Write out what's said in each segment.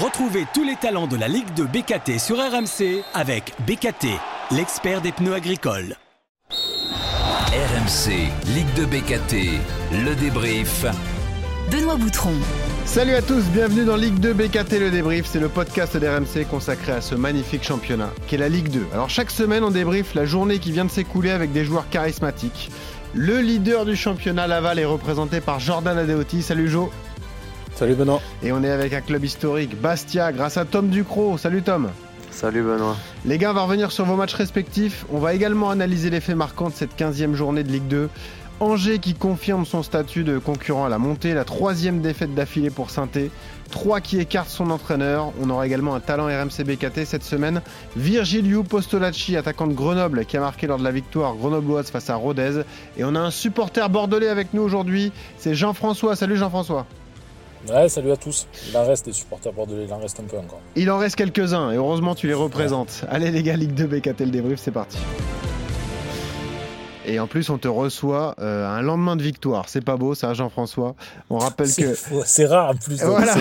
Retrouvez tous les talents de la Ligue de BKT sur RMC avec BKT, l'expert des pneus agricoles. RMC, Ligue de BKT, le débrief. Benoît Boutron. Salut à tous, bienvenue dans Ligue 2 BKT le débrief, c'est le podcast d'RMC consacré à ce magnifique championnat qu'est la Ligue 2. Alors chaque semaine on débrief la journée qui vient de s'écouler avec des joueurs charismatiques. Le leader du championnat Laval est représenté par Jordan Adeoti. Salut Jo. Salut Benoît. Et on est avec un club historique, Bastia, grâce à Tom Ducrot. Salut Tom. Salut Benoît. Les gars, on va revenir sur vos matchs respectifs. On va également analyser les faits marquants de cette 15e journée de Ligue 2. Angers qui confirme son statut de concurrent à la montée, la troisième défaite d'affilée pour saint 3 qui écarte son entraîneur. On aura également un talent RMC BKT cette semaine. Virgilio Postolacci, attaquant de Grenoble, qui a marqué lors de la victoire grenobloise face à Rodez. Et on a un supporter bordelais avec nous aujourd'hui, c'est Jean-François. Salut Jean-François. Ouais, salut à tous. Il en reste des supporters bordelais, il en reste un peu encore. Il en reste quelques-uns et heureusement tu les représentes. Allez les gars, Ligue 2 BKT le débrief, c'est parti. Et en plus, on te reçoit euh, un lendemain de victoire. C'est pas beau, ça, Jean-François. On rappelle que. C'est rare en plus. Voilà.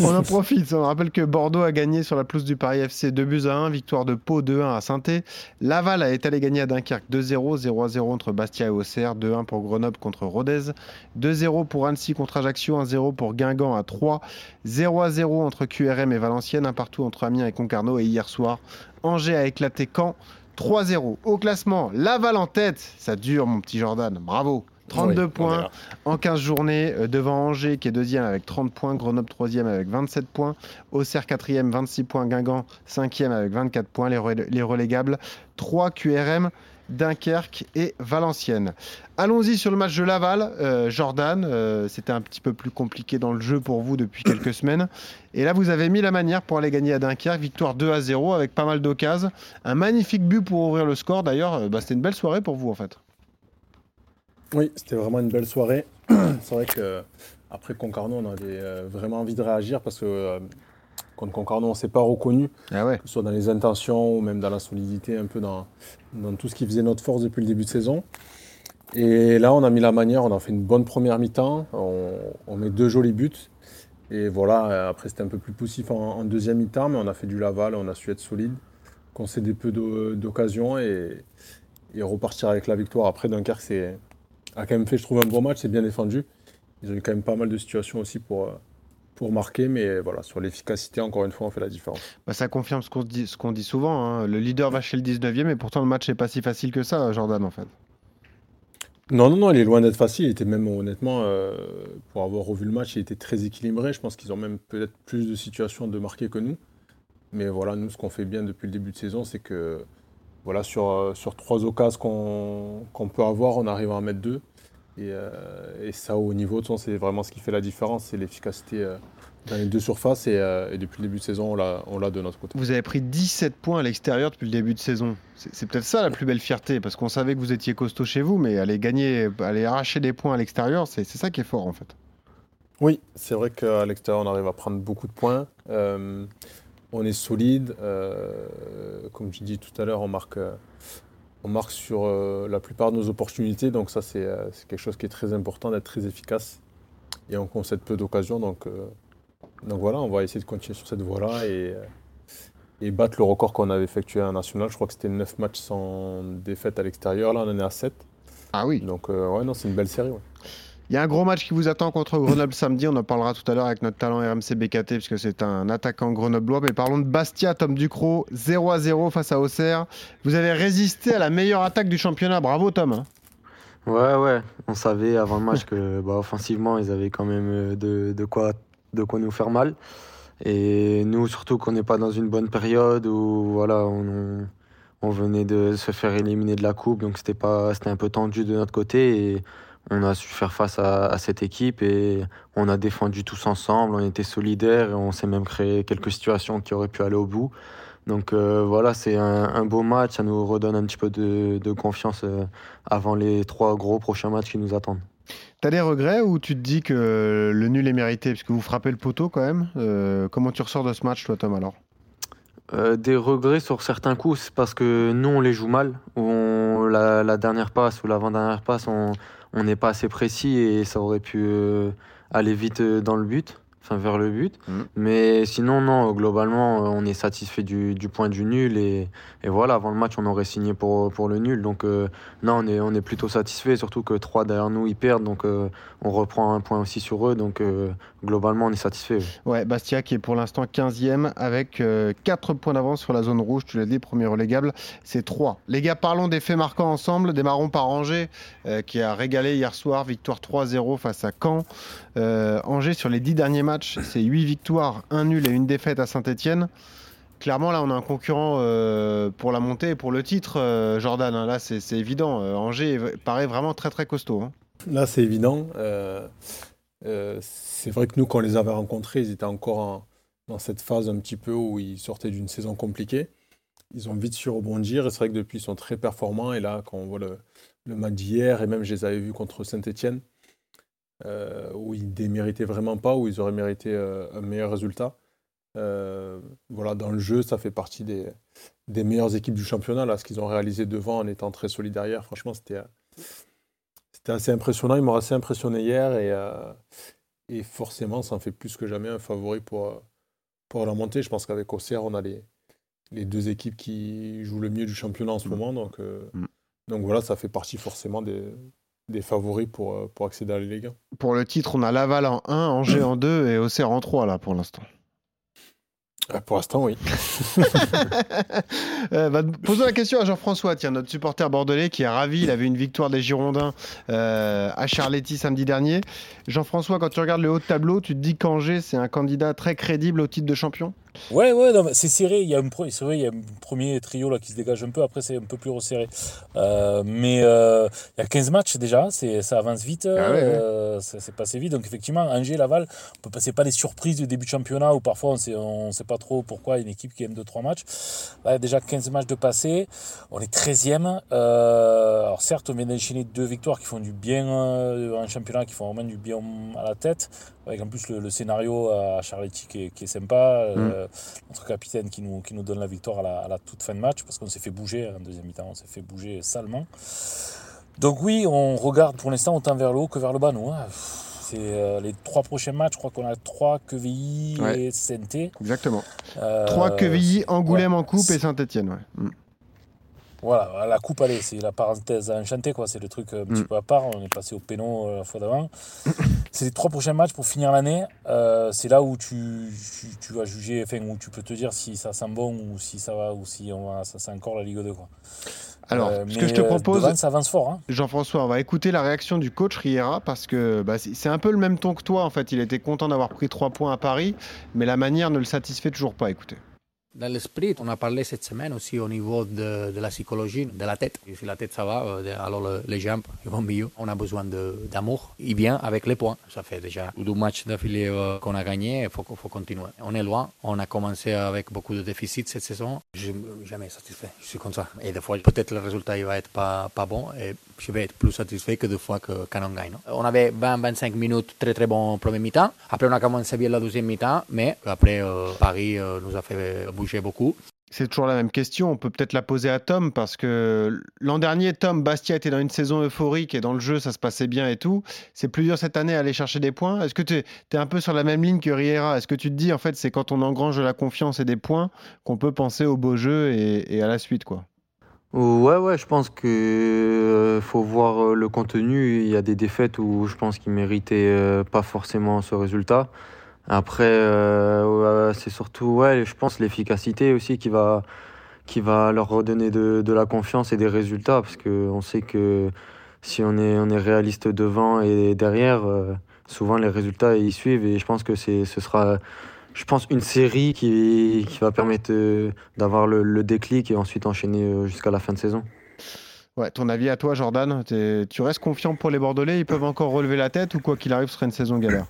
On en profite. On rappelle que Bordeaux a gagné sur la pelouse du Paris FC 2 buts à 1. Victoire de Pau 2-1 à saint Laval a été allé gagner à Dunkerque 2-0. 0-0 entre Bastia et Auxerre. 2-1 pour Grenoble contre Rodez. 2-0 pour Annecy contre Ajaccio. 1-0 pour Guingamp à 3. 0-0 entre QRM et Valenciennes. Un partout entre Amiens et Concarneau. Et hier soir, Angers a éclaté Caen 3-0. Au classement, Laval en tête. Ça dure, mon petit Jordan. Bravo. 32 points en 15 journées euh, devant Angers qui est deuxième avec 30 points, Grenoble troisième avec 27 points, Auxerre quatrième 26 points, Guingamp cinquième avec 24 points, les, les relégables 3 QRM Dunkerque et Valenciennes. Allons-y sur le match de Laval. Euh, Jordan, euh, c'était un petit peu plus compliqué dans le jeu pour vous depuis quelques semaines. Et là, vous avez mis la manière pour aller gagner à Dunkerque. Victoire 2 à 0 avec pas mal d'occasions. Un magnifique but pour ouvrir le score. D'ailleurs, euh, bah, c'était une belle soirée pour vous en fait. Oui, c'était vraiment une belle soirée. C'est vrai que après Concarneau, on avait vraiment envie de réagir parce que contre Concarneau, on ne s'est pas reconnu, ah que ce soit dans les intentions ou même dans la solidité, un peu dans, dans tout ce qui faisait notre force depuis le début de saison. Et là, on a mis la manière, on a fait une bonne première mi-temps, on, met deux jolis buts. Et voilà, après c'était un peu plus poussif en, deuxième mi-temps, mais on a fait du Laval, on a su être solide, concéder peu d'occasions et, et, repartir avec la victoire. Après, Dunkerque a quand même fait, je trouve, un bon match, c'est bien défendu. Ils ont eu quand même pas mal de situations aussi pour, pour marquer, mais voilà, sur l'efficacité, encore une fois, on fait la différence. Bah, ça confirme ce qu'on dit, ce qu'on dit souvent. Hein. Le leader va chez le 19e, et pourtant le match n'est pas si facile que ça, Jordan, en fait. Non, non, non, il est loin d'être facile. Il était même, honnêtement, euh, pour avoir revu le match, il était très équilibré. Je pense qu'ils ont même peut-être plus de situations de marquer que nous. Mais voilà, nous, ce qu'on fait bien depuis le début de saison, c'est que voilà, sur, euh, sur trois occasions qu'on peut avoir, on arrive à en mettre deux. Euh, et, ça, au niveau, de c'est vraiment ce qui fait la différence, c'est l'efficacité euh, dans les deux surfaces. Euh, et, depuis le début de saison, on l'a de notre côté. Vous avez pris 17 points à l'extérieur depuis le début de saison. C'est peut-être ça la plus belle fierté, parce qu'on savait que vous étiez costaud chez vous, mais aller gagner, aller arracher des points à l'extérieur, c'est ça qui est fort en fait. Oui, c'est vrai qu'à l'extérieur, on arrive à prendre beaucoup de points. on est solide. comme je dis tout à l'heure, on marque on marque sur euh, la plupart de nos opportunités. Donc ça, euh, c'est quelque chose qui est très important, d'être très efficace. Et on concède peu d'occasions. Donc, euh, donc voilà, on va essayer de continuer sur cette voie-là et, et battre le record qu'on avait effectué en national. Je crois que c'était 9 matchs sans défaite à l'extérieur. Là, on en est à 7. Ah oui. Donc ouais, non, c'est une belle série. Il y a un gros match qui vous attend contre Grenoble samedi. On en parlera tout à l'heure avec notre talent RMC BKT, puisque c'est un attaquant grenoblois. Mais parlons de Bastia, Tom Ducrot, 0 à 0 face à Auxerre. Vous avez résisté à la meilleure attaque du championnat. Bravo, Tom. Ouais, ouais. On savait avant le match que bah, offensivement, ils avaient quand même euh, de, quoi, de quoi nous faire mal. Et nous, surtout qu'on n'est pas dans une bonne période où voilà, on, on, venait de se faire éliminer de la coupe, donc c'était pas, c'était un peu tendu de notre côté. On a su faire face à, cette équipe et on a défendu tous ensemble, on était solidaires et on s'est même créé quelques situations qui auraient pu aller au bout. Donc euh, voilà, c'est un, beau match, ça nous redonne un petit peu de, confiance euh, avant les trois gros prochains matchs qui nous attendent. T'as des regrets ou tu te dis que le nul est mérité? Parce que vous frappez le poteau quand même euh, Comment tu ressors de ce match toi Tom alors? Des regrets sur certains coups, c'est parce que nous on les joue mal. On, la, la dernière passe ou l'avant-dernière passe, on, on n'est pas assez précis et ça aurait pu euh, aller vite euh, dans le but. Enfin vers le but. Mhm. Mais sinon, non, globalement, on est satisfait du, du point du nul. Et, et voilà, avant le match, on aurait signé pour, pour le nul. Donc, euh, non, on est, on est plutôt satisfait, surtout que 3 derrière nous, ils perdent. Donc, euh, on reprend un point aussi sur eux. Donc, euh, globalement, on est satisfait. Ouais, Bastia qui est pour l'instant 15e avec 4 points d'avance sur la zone rouge. Tu l'as dit, premier relégable, c'est 3. Les gars, parlons des faits marquants ensemble. Démarrons par Angers euh, qui a régalé hier soir. Victoire 3-0 face à Caen. Euh, Angers, sur les 10 derniers matchs, c'est 8 victoires, 1 nul et une défaite à Saint-Etienne. Clairement, là, on a un concurrent euh, pour la montée et pour le titre, euh, Jordan. hein. Là, c'est évident. Euh, Angers paraît vraiment très, très costaud. hein. Là, c'est évident. C'est vrai que nous, quand on les avait rencontrés, ils étaient encore en- dans cette phase un petit peu où ils sortaient d'une saison compliquée. Ils ont vite su rebondir et c'est vrai que depuis, ils sont très performants. Et là, quand on voit le, le match d'hier, et même je les avais vus contre Saint-Etienne, où ils ne déméritaient vraiment pas, où ils auraient mérité euh, un meilleur résultat. Euh, voilà, dans le jeu, ça fait partie des, des meilleures équipes du championnat. Là, ce qu'ils ont réalisé devant en étant très solides derrière, franchement, c'était. euh, c'était assez impressionnant, ils m'ont assez impressionné hier et, euh, et forcément ça en fait plus que jamais un favori pour, euh, pour la montée. Je pense qu'avec Auxerre, on a les, les deux équipes qui jouent le mieux du championnat en ce moment. Donc, euh, Mm. donc voilà, ça fait partie forcément des, des favoris pour, euh, pour accéder à la Ligue 1. Pour le titre, on a Laval en 1, Angers en 2 et Auxerre en 3 là pour l'instant. Euh, Pour l'instant, oui. Euh, bah, posons la question à Jean-François, tiens, notre supporter bordelais qui est ravi. Il avait une victoire des Girondins euh, à Charletti samedi dernier. Jean-François, quand tu regardes le haut de tableau, tu te dis qu'Angers, c'est un candidat très crédible au titre de champion? Ouais, ouais, c'est serré. Il y a un, c'est vrai, il y a un premier trio là qui se dégage un peu. Après, c'est un peu plus resserré. Euh, mais euh, il y a 15 matchs déjà. C'est, ça avance vite. Ah ouais, euh, ça s'est passé vite. Donc, effectivement, Angers, Laval, on peut passer pas des surprises du début de championnat où parfois on sait, on sait pas trop pourquoi une équipe qui aime 2-3 matchs. Là, déjà 15 matchs de passé. On est 13e. Euh, alors, certes, on vient d'enchaîner deux victoires qui font du bien en championnat, qui font vraiment du bien à la tête. Avec en plus le, le scénario à Charletti qui est, qui est sympa. Euh, notre capitaine qui nous, qui nous donne la victoire à la, à la toute fin de match parce qu'on s'est fait bouger en deuxième mi-temps, on s'est fait bouger salement. Donc oui, on regarde pour l'instant autant vers le haut que vers le bas, nous. hein. C'est euh, les trois prochains matchs, je crois qu'on a trois QVI Ouais. et CNT. Exactement. Euh, 3 Quevilly, Angoulême ouais. en coupe et Saint-Etienne. Ouais. Mm. Voilà, la coupe, allez, c'est la parenthèse enchantée, quoi. C'est le truc un petit Mm. peu à part. On est passé au péno euh, la fois d'avant. c'est les trois prochains matchs pour finir l'année. Euh, c'est là où tu, tu, tu vas juger, enfin, où tu peux te dire si ça sent bon ou si ça va, ou si on va, ça sent encore la Ligue 2, quoi. Alors, Euh, ce que je te euh, propose, devant, ça avance fort, hein. Jean-François, on va écouter la réaction du coach Riera parce que bah, c'est un peu le même ton que toi. En fait, il était content d'avoir pris 3 points à Paris, mais la manière ne le satisfait toujours pas. Écoutez. Dans l'esprit, on a parlé cette semaine aussi au niveau de, de la psychologie, de la tête. Si la tête ça va, euh, alors le- les jambes vont mieux. On a besoin d'amour. Il vient avec les points. Ça fait déjà deux matchs d'affilée euh, qu'on a gagné. Il faut, faut continuer. On est loin. On a commencé avec beaucoup de déficits cette saison. Je suis jamais satisfait. Je suis comme ça. Et des fois, peut-être le résultat il va être pas, pas bon. Et je vais être plus satisfait que des fois que, quand on gagne. On avait 20-25 minutes très très bon premier mi-temps. Après, on a commencé bien la deuxième mi-temps. Mais après, euh, Paris euh, nous a fait beaucoup. C'est toujours la même question. On peut peut-être la poser à Tom parce que l'an dernier, Tom, Bastia était dans une saison euphorique et dans le jeu, ça se passait bien et tout. C'est plus dur cette année à aller chercher des points. Est-ce que tu es, un peu sur la même ligne que Riera? Est-ce que tu te dis, en fait, c'est quand on engrange de la confiance et des points qu'on peut penser au beau jeu et, et à la suite, quoi? Ouais, ouais, je pense que euh, faut voir euh, le contenu. Il y a des défaites où je pense qu'ils méritaient euh, pas forcément ce résultat. Après, euh, c'est surtout, ouais, je pense l'efficacité aussi qui va, qui va leur redonner de, de la confiance et des résultats, parce que on sait que si on est, on est réaliste devant et derrière, euh, souvent les résultats ils suivent. Et je pense que ce sera je pense, une série qui, qui va permettre euh, d'avoir le, le déclic et ensuite enchaîner jusqu'à la fin de saison. Ouais, ton avis à toi, Jordan Tu restes confiant pour les Bordelais? Ils peuvent encore relever la tête ou quoi qu'il arrive, ce serait une saison galère?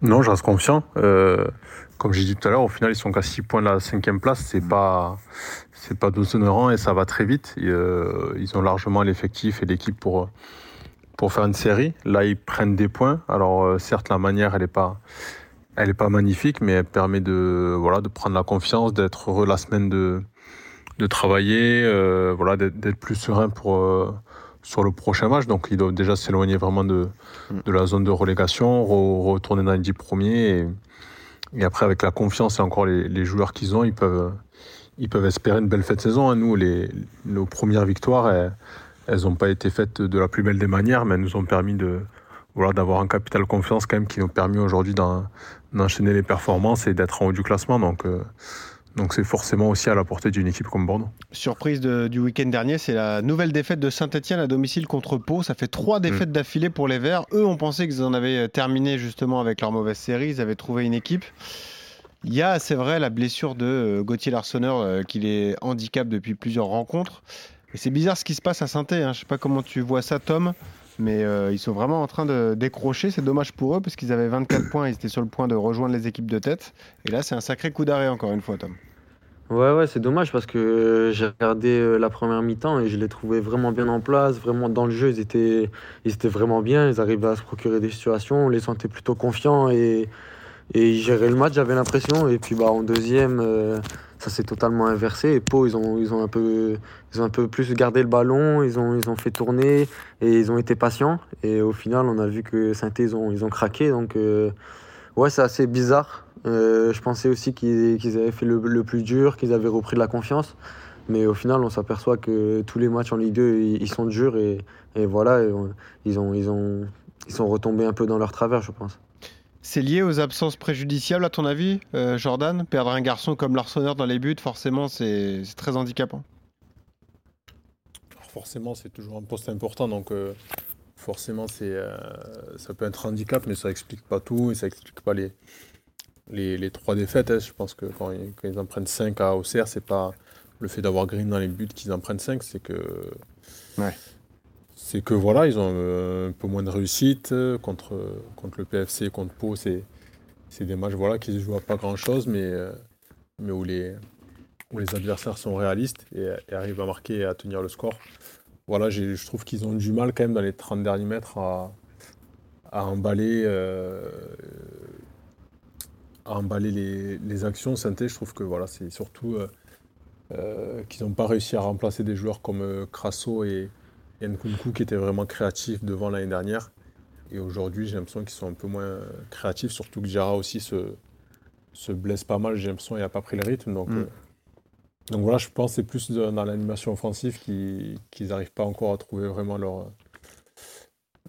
Non, je reste confiant. Euh, comme j'ai dit tout à l'heure, au final, ils sont qu'à 6 points de la cinquième place. C'est pas, c'est pas déshonorant et ça va très vite. Et, euh, ils ont largement l'effectif et l'équipe pour, pour faire une série. Là, ils prennent des points. Alors, euh, certes, la manière, elle n'est pas, elle est pas magnifique, mais elle permet de, voilà, de prendre la confiance, d'être heureux la semaine de, de travailler, voilà, d'être plus serein pour, sur le prochain match. Donc ils doivent déjà s'éloigner vraiment de, Mm. de la zone de relégation, re- retourner dans les 10 premiers. Et, et après, avec la confiance et encore les, les joueurs qu'ils ont, ils peuvent, ils peuvent espérer une belle fête de saison. hein. Nous, les, nos premières victoires, elles n'ont pas été faites de la plus belle des manières, mais elles nous ont permis de voilà, d'avoir un capital confiance quand même qui nous a permis aujourd'hui d'en- d'enchaîner les performances et d'être en haut du classement. Donc, euh, donc c'est forcément aussi à la portée d'une équipe comme Bordeaux. Surprise de- du week-end dernier, c'est la nouvelle défaite de Saint-Etienne à domicile contre Pau. Ça fait trois défaites d'affilée pour les Verts. Eux, on pensait qu'ils en avaient euh, terminé justement avec leur mauvaise série. Ils avaient trouvé une équipe. Il y a, c'est vrai, la blessure de euh, Gauthier Larsonneur euh, qui les handicap depuis plusieurs rencontres. Et c'est bizarre ce qui se passe à saint Je ne sais pas comment tu vois ça, Tom, mais euh, ils sont vraiment en train de décrocher. C'est dommage pour eux parce qu'ils avaient 24 points. Ils étaient sur le point de rejoindre les équipes de tête. Et là, c'est un sacré coup d'arrêt encore une fois, Tom. Ouais, ouais, c'est dommage parce que j'ai regardé euh, la première mi-temps et je les trouvais vraiment bien en place, vraiment dans le jeu. Ils étaient, ils étaient vraiment bien, ils arrivaient à se procurer des situations, on les sentait plutôt confiants et, et ils géraient le match, j'avais l'impression. Et puis bah, en deuxième, euh, ça s'est totalement inversé. Et Pau, ils ont, ils, ont un peu, ils ont un peu plus gardé le ballon, ils ont, ils ont fait tourner et ils ont été patients. Et au final, on a vu que saint ils ont, ils ont craqué. Donc, euh, ouais, c'est assez bizarre. Euh, je pensais aussi qu'ils avaient fait le, le plus dur, qu'ils avaient repris de la confiance. Mais au final, on s'aperçoit que tous les matchs en Ligue 2, ils, ils sont durs et, et voilà, et on- ils, ont, ils, ont, ils sont retombés un peu dans leur travers, je pense. C'est lié aux absences préjudiciables, à ton avis, euh, Jordan? Perdre un garçon comme Larsonneur dans les buts, forcément, c'est c'est très handicapant. Alors forcément, c'est toujours un poste important, donc euh, forcément, c'est, euh, ça peut être un handicap, mais ça explique pas tout et ça explique pas les, les, les trois défaites. hein. Je pense que quand ils, quand ils en prennent 5 à Auxerre, c'est pas le fait d'avoir Green dans les buts qu'ils en prennent 5, c'est que. Ouais. C'est que voilà, ils ont euh, un peu moins de réussite euh, contre, contre le PFC, contre Pau. C'est, c'est des matchs voilà, qui se jouent à pas grand chose, mais, euh, mais où, les, où les adversaires sont réalistes et, et arrivent à marquer et à tenir le score voilà, j'ai- je trouve qu'ils ont du mal quand même dans les 30 derniers mètres à, à emballer, euh, à emballer les, les actions. Synthé, je trouve que voilà, c'est surtout euh, euh, qu'ils n'ont pas réussi à remplacer des joueurs comme euh, Crasso et, et Nkunku qui étaient vraiment créatifs devant l'année dernière. Et aujourd'hui, j'ai l'impression qu'ils sont un peu moins créatifs, surtout que Jara aussi se, se blesse pas mal, j'ai l'impression, et n'a pas pris le rythme. Donc, Mm. donc voilà, je pense que c'est plus dans l'animation offensive qu'ils n'arrivent pas encore à trouver vraiment leur,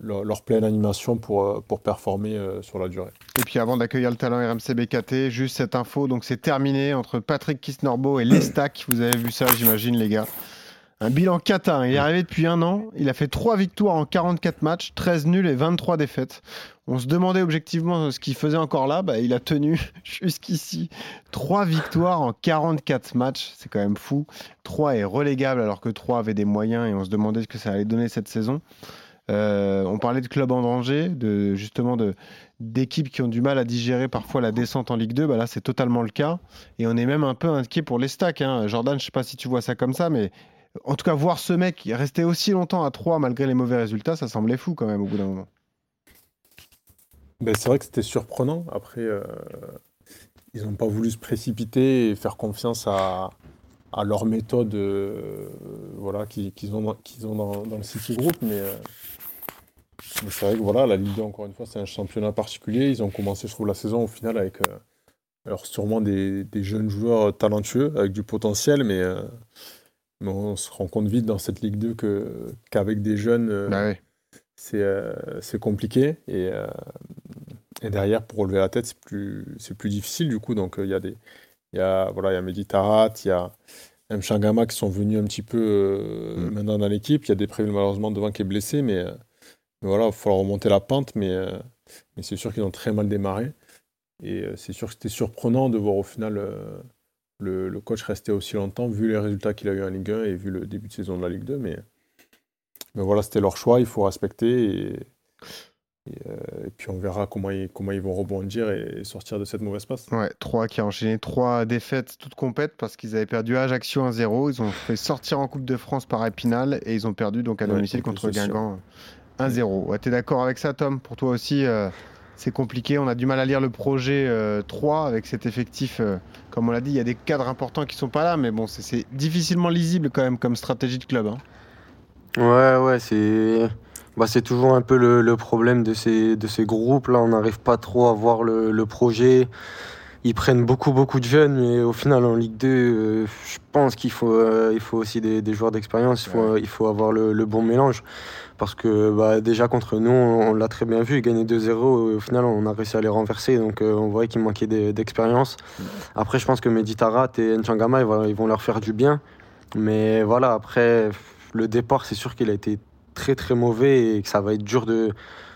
leur, pleine animation pour, euh, pour performer euh, sur la durée. Et puis avant d'accueillir le talent RMC BKT, juste cette info, donc c'est terminé entre Patrick Kisnorbo et Lestac. Vous avez vu ça, j'imagine, les gars. Un bilan cata. Il est arrivé depuis un an. Il a fait 3 victoires en 44 matchs, 13 nuls et 23 défaites. On se demandait objectivement ce qu'il faisait encore là. Bah, il a tenu jusqu'ici 3 victoires en 44 matchs. C'est quand même fou. 3 est relégable alors que 3 avait des moyens et on se demandait ce que ça allait donner cette saison. Euh, on parlait de club en danger, de, justement de, d'équipes qui ont du mal à digérer parfois la descente en Ligue 2. Bah là, c'est totalement le cas. Et on est même un peu inquiet pour les stacks. hein. Jordan, je sais pas si tu vois ça comme ça, mais en tout cas, voir ce mec rester aussi longtemps à 3 malgré les mauvais résultats, ça semblait fou quand même au bout d'un moment. Ben, c'est vrai que c'était surprenant. Après, euh, ils n'ont pas voulu se précipiter et faire confiance à, à leur méthode euh, voilà, qu'ils ont, ont dans, le City Group. Mais c'est vrai que voilà, la Ligue 2, encore une fois, c'est un championnat particulier. Ils ont commencé, je trouve, la saison au final avec euh, alors sûrement des, des jeunes joueurs talentueux, avec du potentiel, mais, euh, mais on se rend compte vite dans cette Ligue 2 que, qu'avec des jeunes. euh, Bah ouais. c'est euh, c'est compliqué et, euh, et derrière pour relever la tête c'est plus c'est plus difficile du coup donc euh, il y a des il y a voilà il y a Mehdi Tarat il y a M. Changama qui sont venus un petit peu euh, Mm. maintenant dans l'équipe il y a des prévus malheureusement devant qui est blessé euh, mais voilà il va falloir remonter la pente mais, euh, mais c'est sûr qu'ils ont très mal démarré et euh, c'est sûr que c'était surprenant de voir au final euh, le, le coach rester aussi longtemps vu les résultats qu'il a eu en Ligue 1 et vu le début de saison de la Ligue 2 mais mais voilà, c'était leur choix, il faut respecter. Et, et, euh, et puis on verra comment ils, comment ils vont rebondir et sortir de cette mauvaise passe. Ouais, 3 qui a enchaîné 3 défaites toutes compètes parce qu'ils avaient perdu à Ajaccio 1-0. Ils ont fait sortir en Coupe de France par Épinal et ils ont perdu donc à domicile contre. Guingamp 1-0. Ouais, T'es d'accord avec ça, Tom? Pour toi aussi, euh, c'est compliqué. On a du mal à lire le projet euh, 3 avec cet effectif. euh, comme on l'a dit, il y a des cadres importants qui sont pas là, mais bon, c'est- difficilement lisible quand même comme stratégie de club. hein. Ouais, ouais, c'est bah, c'est toujours un peu le, le problème de ces, de ces groupes. Là, on n'arrive pas trop à voir le, le projet. Ils prennent beaucoup, beaucoup de jeunes, mais au final, en Ligue 2, euh, je pense qu'il faut, euh, il faut aussi des, des joueurs d'expérience. Il faut, il faut avoir le, le bon mélange. Parce que bah, déjà contre nous, on, on l'a très bien vu, gagner 2-0, et au final, on a réussi à les renverser. Donc, euh, on voyait qu'il manquait d'expérience. Après, je pense que Meditarat et N'Changama, ils, vont- ils vont leur faire du bien. Mais voilà, après, le départ, c'est sûr qu'il a été très très mauvais et que ça va être dur de,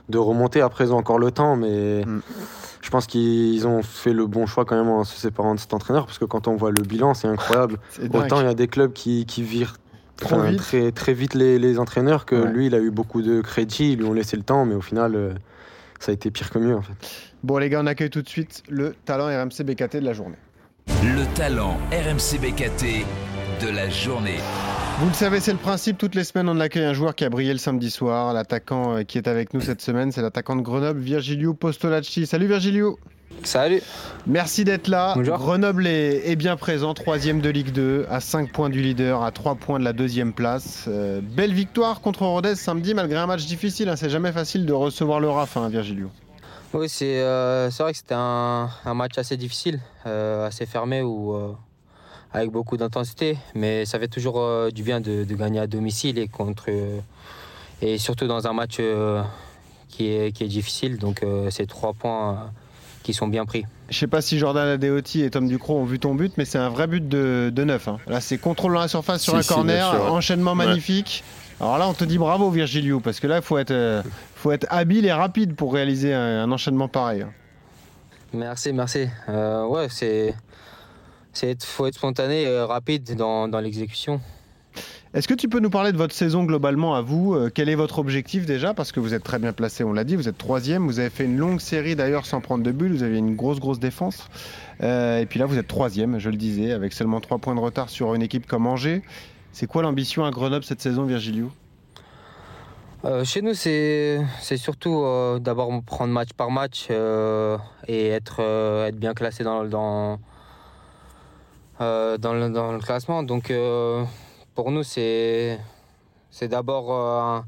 de remonter. Après, ils ont encore le temps, mais Mm. je pense qu'ils ont fait le bon choix quand même en se séparant de cet entraîneur parce que quand on voit le bilan, c'est incroyable. Autant il y a des clubs qui, qui virent Trop enfin, vite. très, très vite les, les entraîneurs que Ouais. lui, il a eu beaucoup de crédit, ils lui ont laissé le temps, mais au final, euh, ça a été pire que mieux en fait. Bon, les gars, on accueille tout de suite le talent RMC BKT de la journée. Le talent RMC BKT de la journée. Vous le savez, c'est le principe. Toutes les semaines, on accueille un joueur qui a brillé le samedi soir. L'attaquant euh, qui est avec nous cette semaine, c'est l'attaquant de Grenoble, Virgilio Postolacci. Salut Virgilio. Salut. Merci d'être là. Bonjour. Grenoble est, est bien présent, troisième de Ligue 2, à 5 points du leader, à 3 points de la deuxième place. Euh, belle victoire contre Rodez samedi, malgré un match difficile. hein. C'est jamais facile de recevoir le RAF, hein, Virgilio. Oui, c'est euh, c'est vrai que c'était un, un match assez difficile, euh, assez fermé euh, avec beaucoup d'intensité, mais ça fait toujours euh, du bien de, de gagner à domicile et contre euh, et surtout dans un match euh, qui est qui est difficile. Donc euh, c'est trois points euh, qui sont bien pris. Je sais pas si Jordan Adeoti et Tom Ducrot ont vu ton but, mais c'est un vrai but de, de neuf. hein. Là, c'est contrôle dans la surface sur Si, un si, corner, enchaînement Ouais. magnifique. Alors là, on te dit bravo, Virgilio, parce que là, il faut être, euh, faut être habile et rapide pour réaliser un, un enchaînement pareil. hein. Merci, merci. Euh, ouais, c'est c'est faut être spontané, et rapide dans, dans l'exécution. Est-ce que tu peux nous parler de votre saison globalement à vous Euh, Quel est votre objectif déjà? Parce que vous êtes très bien placé, on l'a dit, vous êtes troisième. Vous avez fait une longue série d'ailleurs sans prendre de but. Vous aviez une grosse, grosse défense. Euh, et puis là, vous êtes troisième, je le disais, avec seulement trois points de retard sur une équipe comme Angers. C'est quoi l'ambition à Grenoble cette saison, Virgilio? Euh, chez nous, c'est surtout euh, d'abord prendre match par match euh, et être, euh, être bien classé dans, dans, euh, dans, le, classement. Donc, euh, pour nous, c'est c'est d'abord euh, un-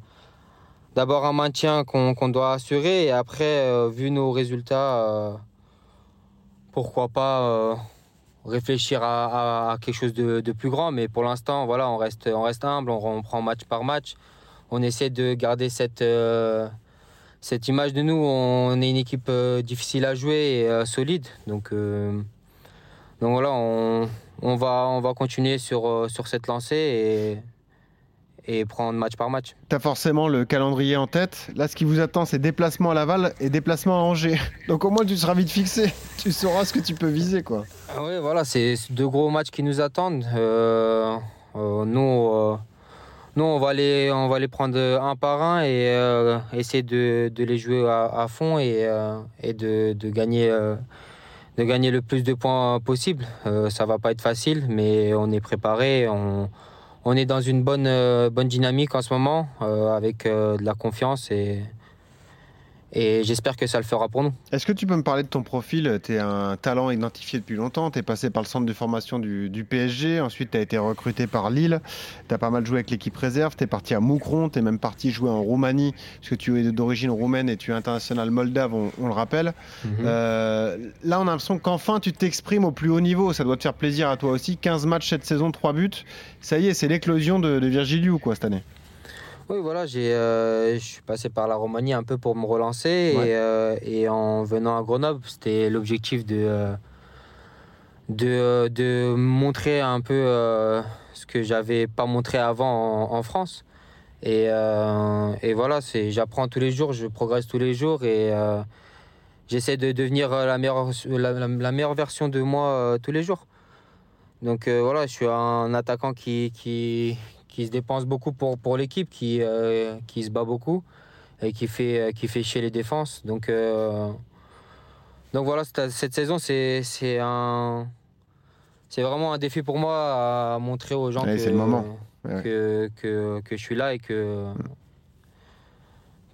un maintien qu'on doit assurer et après, euh, vu nos résultats, euh, pourquoi pas euh, réfléchir à, quelque chose de, plus grand. Mais pour l'instant, voilà, on reste, on reste humble, on, prend match par match on essaie de garder cette, euh, cette image de nous. On est une équipe euh, difficile à jouer et euh, solide. Donc, euh, donc voilà, on, on, va, on va continuer sur, euh, sur cette lancée et, et prendre match par match. T'as forcément le calendrier en tête. Là, ce qui vous attend, c'est déplacement à Laval et déplacement à Angers. Donc au moins, tu seras vite fixé. Tu sauras ce que tu peux viser, quoi. Ah Oui, voilà, c'est deux gros matchs qui nous attendent. Euh, euh, nous, euh, nous on, va les, on va les prendre un par un et essayer de, de les jouer à, à fond et, et de, de gagner, de gagner le plus de points possible. Euh, ça va pas être facile, mais on est préparé. On, on est dans une bonne, euh, bonne dynamique en ce moment, euh, avec euh, de la confiance et, et j'espère que ça le fera pour nous. Est-ce que tu peux me parler de ton profil? Tu es un talent identifié depuis longtemps. Tu es passé par le centre de formation du, du PSG. Ensuite, tu as été recruté par Lille. Tu as pas mal joué avec l'équipe réserve. Tu es parti à Moucron. Tu es même parti jouer en Roumanie, parce que tu es d'origine roumaine et tu es international moldave, on, on le rappelle. Euh, là, on a l'impression qu'enfin, tu t'exprimes au plus haut niveau. Ça doit te faire plaisir à toi aussi. 15 matchs cette saison, 3 buts. Ça y est, c'est l'éclosion de, de Virgiliou, quoi, cette année. Oui, voilà, j'ai, euh, je suis passé par la Roumanie un peu pour me relancer Ouais. et, euh, et en venant à Grenoble, c'était l'objectif de, euh, de, de montrer un peu euh, ce que j'avais pas montré avant en, en France. Et, et voilà, c'est, j'apprends tous les jours, je progresse tous les jours et j'essaie de devenir la meilleure, la, la- la meilleure version de moi tous les jours. Donc voilà, je suis un attaquant qui, qui, qui se dépense beaucoup pour, pour l'équipe, qui, euh, qui se bat beaucoup et qui fait, qui fait chier les défenses. Donc, euh, donc voilà, cette, cette saison, c'est c'est un. C'est vraiment un défi pour moi à montrer aux gens Ouais, que, le moment. Ouais. que, que, que je suis là et que,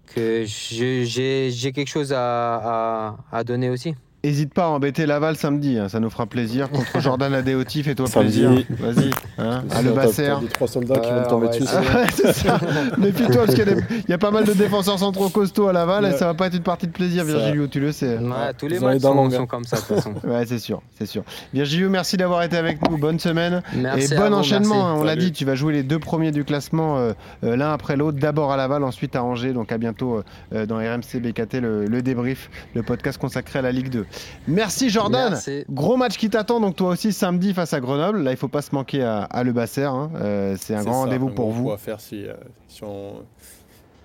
que j'ai j'ai quelque chose à, à, à donner aussi. Hésite pas à embêter Laval samedi, hein, ça nous fera plaisir. Contre Jordan Adéoti, fais-toi Samedi. plaisir. Vas-y. Hein, à le Basser. t'as deux, trois soldats qui vont tomber dessus. c'est ça. Méfie-toi parce qu'il y, a des- il y a pas mal de défenseurs centraux costauds à Laval et ça va pas être une partie de plaisir, Virgilio, tu le sais. Ouais, tous les matchs sont, hein. comme ça de toute façon. Ouais, c'est sûr, c'est sûr. Virgilio, merci d'avoir été avec nous. Bonne semaine. Merci et bon vous, enchaînement, hein, on l'a dit, tu vas jouer les deux premiers du classement euh, euh, l'un après l'autre, d'abord à Laval, ensuite à Angers, donc à bientôt euh, euh, dans RMC BKT, le, le débrief, le podcast consacré à la Ligue 2. Merci Jordan Merci. Gros match qui t'attend, donc toi aussi samedi face à Grenoble, là il faut pas se manquer à, à Le Basser, hein. Euh, c'est un grand ça, rendez-vous un pour gros vous. coup à faire si, euh, si, on,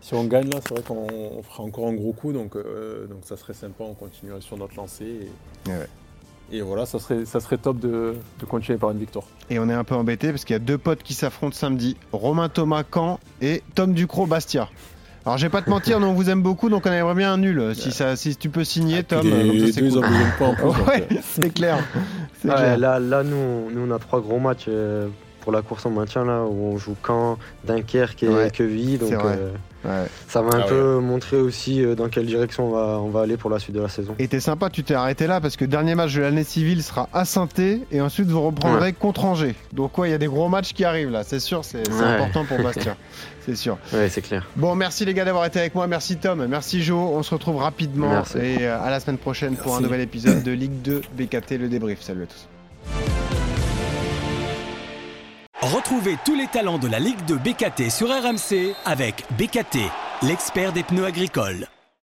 si on gagne là, c'est vrai qu'on on fera encore un gros coup, donc, euh, donc ça serait sympa, on continuerait sur notre lancée. Et, Ouais. et voilà, ça serait, ça serait top de, de continuer par une victoire. Et on est un peu embêté parce qu'il y a deux potes qui s'affrontent samedi, Romain Thomas Caen et Tom Ducrot Bastia. Alors je vais pas te mentir, nous on vous aime beaucoup, donc on aimerait bien un nul. Si, ça, si tu peux signer, Tom, les, deux, cool. points en plus. Ouais, c'est clair. C'est Ouais, clair. là, là nous, nous, on a trois gros matchs euh, pour la course au maintien, là, où on joue Caen, Dunkerque et Ouais, Quevilly. Donc c'est vrai. euh, Ouais. ça va un Ah peu montrer aussi euh, dans quelle direction on va, on va aller pour la suite de la saison. Et t'es sympa, tu t'es arrêté là parce que dernier match de l'année civile sera à saint et ensuite vous reprendrez contre Angers. Donc ouais, il y a des gros matchs qui arrivent là, c'est sûr, c'est important pour Bastia. c'est sûr. Ouais, c'est clair. Bon, merci les gars d'avoir été avec moi, merci Tom, merci Jo, on se retrouve rapidement Merci. et euh, à la semaine prochaine pour un nouvel épisode de Ligue 2 BKT le débrief. Salut à tous. Retrouvez tous les talents de la Ligue de BKT sur RMC avec BKT, l'expert des pneus agricoles.